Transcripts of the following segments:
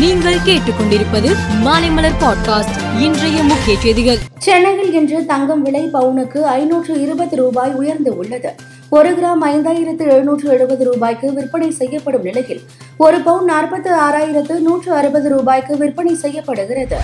நீங்கள் கேட்டுக்கொண்டிருப்பது மாலைமலர் பாட்காஸ்ட் இன்றைய முக்கிய செய்திகள். சென்னையில் இன்று தங்கம் விலை பவுனுக்கு ஐநூற்று இருபது ரூபாய் உயர்ந்து உள்ளது. ஒரு கிராம் ஐந்தாயிரத்து எழுநூற்று எழுபது ரூபாய்க்கு விற்பனை செய்யப்படும் நிலையில் ஒரு பவுன் நாற்பத்து ஆறாயிரத்து நூற்று அறுபது ரூபாய்க்கு விற்பனை செய்யப்படுகிறது.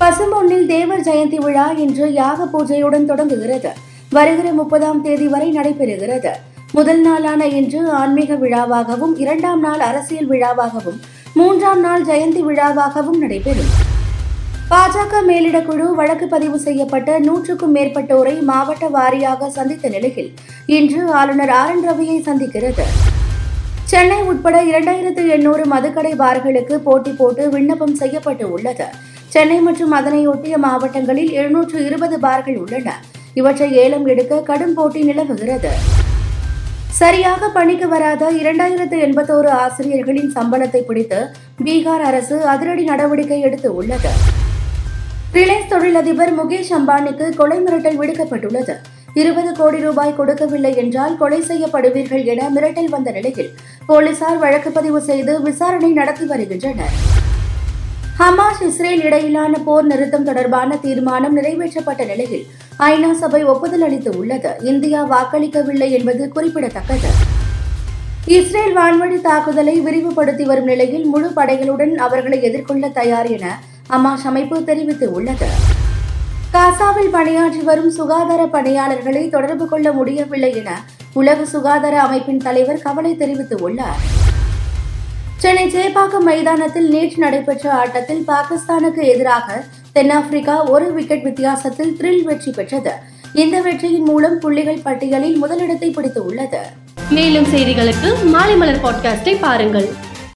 பசும்பொன்னில் தேவர் ஜெயந்தி விழா இன்று யாக பூஜையுடன் தொடங்குகிறது. வருகிற முப்பதாம் தேதி வரை நடைபெறுகிறது. முதல் நாளான இன்று ஆன்மீக விழாவாகவும் இரண்டாம் நாள் அரசியல் விழாவாகவும் மூன்றாம் நாள் ஜெயந்தி விழாவாகவும் நடைபெறும். பாஜக மேலிடக்குழு வழக்கு பதிவு செய்யப்பட்ட நூற்றுக்கும் மேற்பட்டோரை மாவட்ட வாரியாக சந்தித்த நிலையில் இன்று ஆளுநர் ஆர் என் ரவியை சந்திக்கிறது. சென்னை உட்பட இரண்டாயிரத்து எண்ணூறு மதுக்கடை பார்களுக்கு போட்டி போட்டு விண்ணப்பம் செய்யப்பட்டு உள்ளது. சென்னை மற்றும் அதனையொட்டிய மாவட்டங்களில் எழுநூற்று இருபது பார்கள் உள்ளன. இவற்றை ஏலம் எடுக்க கடும் போட்டி நிலவுகிறது. சரியாக பணிக்கு வராத இரண்டாயிரத்து எண்பத்தோரு ஆசிரியர்களின் சம்பளத்தை பிடித்து பீகார் அரசு அதிரடி நடவடிக்கை எடுத்து உள்ளது. ரிலையன்ஸ் தொழிலதிபர் முகேஷ் அம்பானிக்கு கொலை மிரட்டல் விடுக்கப்பட்டுள்ளது. இருபது கோடி ரூபாய் கொடுக்கவில்லை என்றால் கொலை செய்யப்படுவீர்கள் என மிரட்டல் வந்த நிலையில் போலீசார் வழக்கு பதிவு செய்து விசாரணை நடத்தி வருகின்றனர். ஹமாஸ் இஸ்ரேல் இடையிலான போர் நிறுத்தம் தொடர்பான தீர்மானம் நிறைவேற்றப்பட்ட நிலையில் ஐநா சபை ஒப்புதல் அளித்து உள்ளது. இந்தியா வாக்களிக்கவில்லை என்பது குறிப்பிடத்தக்கது. இஸ்ரேல் வான்வழி தாக்குதலை விரிவுபடுத்தி வரும் நிலையில் முழு படைகளுடன் அவர்களை எதிர்கொள்ள தயார் என ஹமாஸ் அமைப்பு தெரிவித்து உள்ளது. காசாவில் பணியாற்றி வரும் சுகாதார பணியாளர்களை தொடர்பு கொள்ள முடியவில்லை என உலக சுகாதார அமைப்பின் தலைவர் கவலை தெரிவித்துள்ளார் சென்னை சேப்பாக்கம் மைதானத்தில் நேற்று நடைபெற்ற ஆட்டத்தில் பாகிஸ்தானுக்கு எதிராக தென்னாப்பிரிக்கா ஒரு விக்கெட் வித்தியாசத்தில் த்ரில் வெற்றி பெற்றது. இந்த வெற்றியின் மூலம் புள்ளிகள் பட்டியலில் முதலிடத்தை பிடித்து உள்ளது மேலும் செய்திகளுக்கு மாலைமலர் பாட்காஸ்டை பாருங்கள்.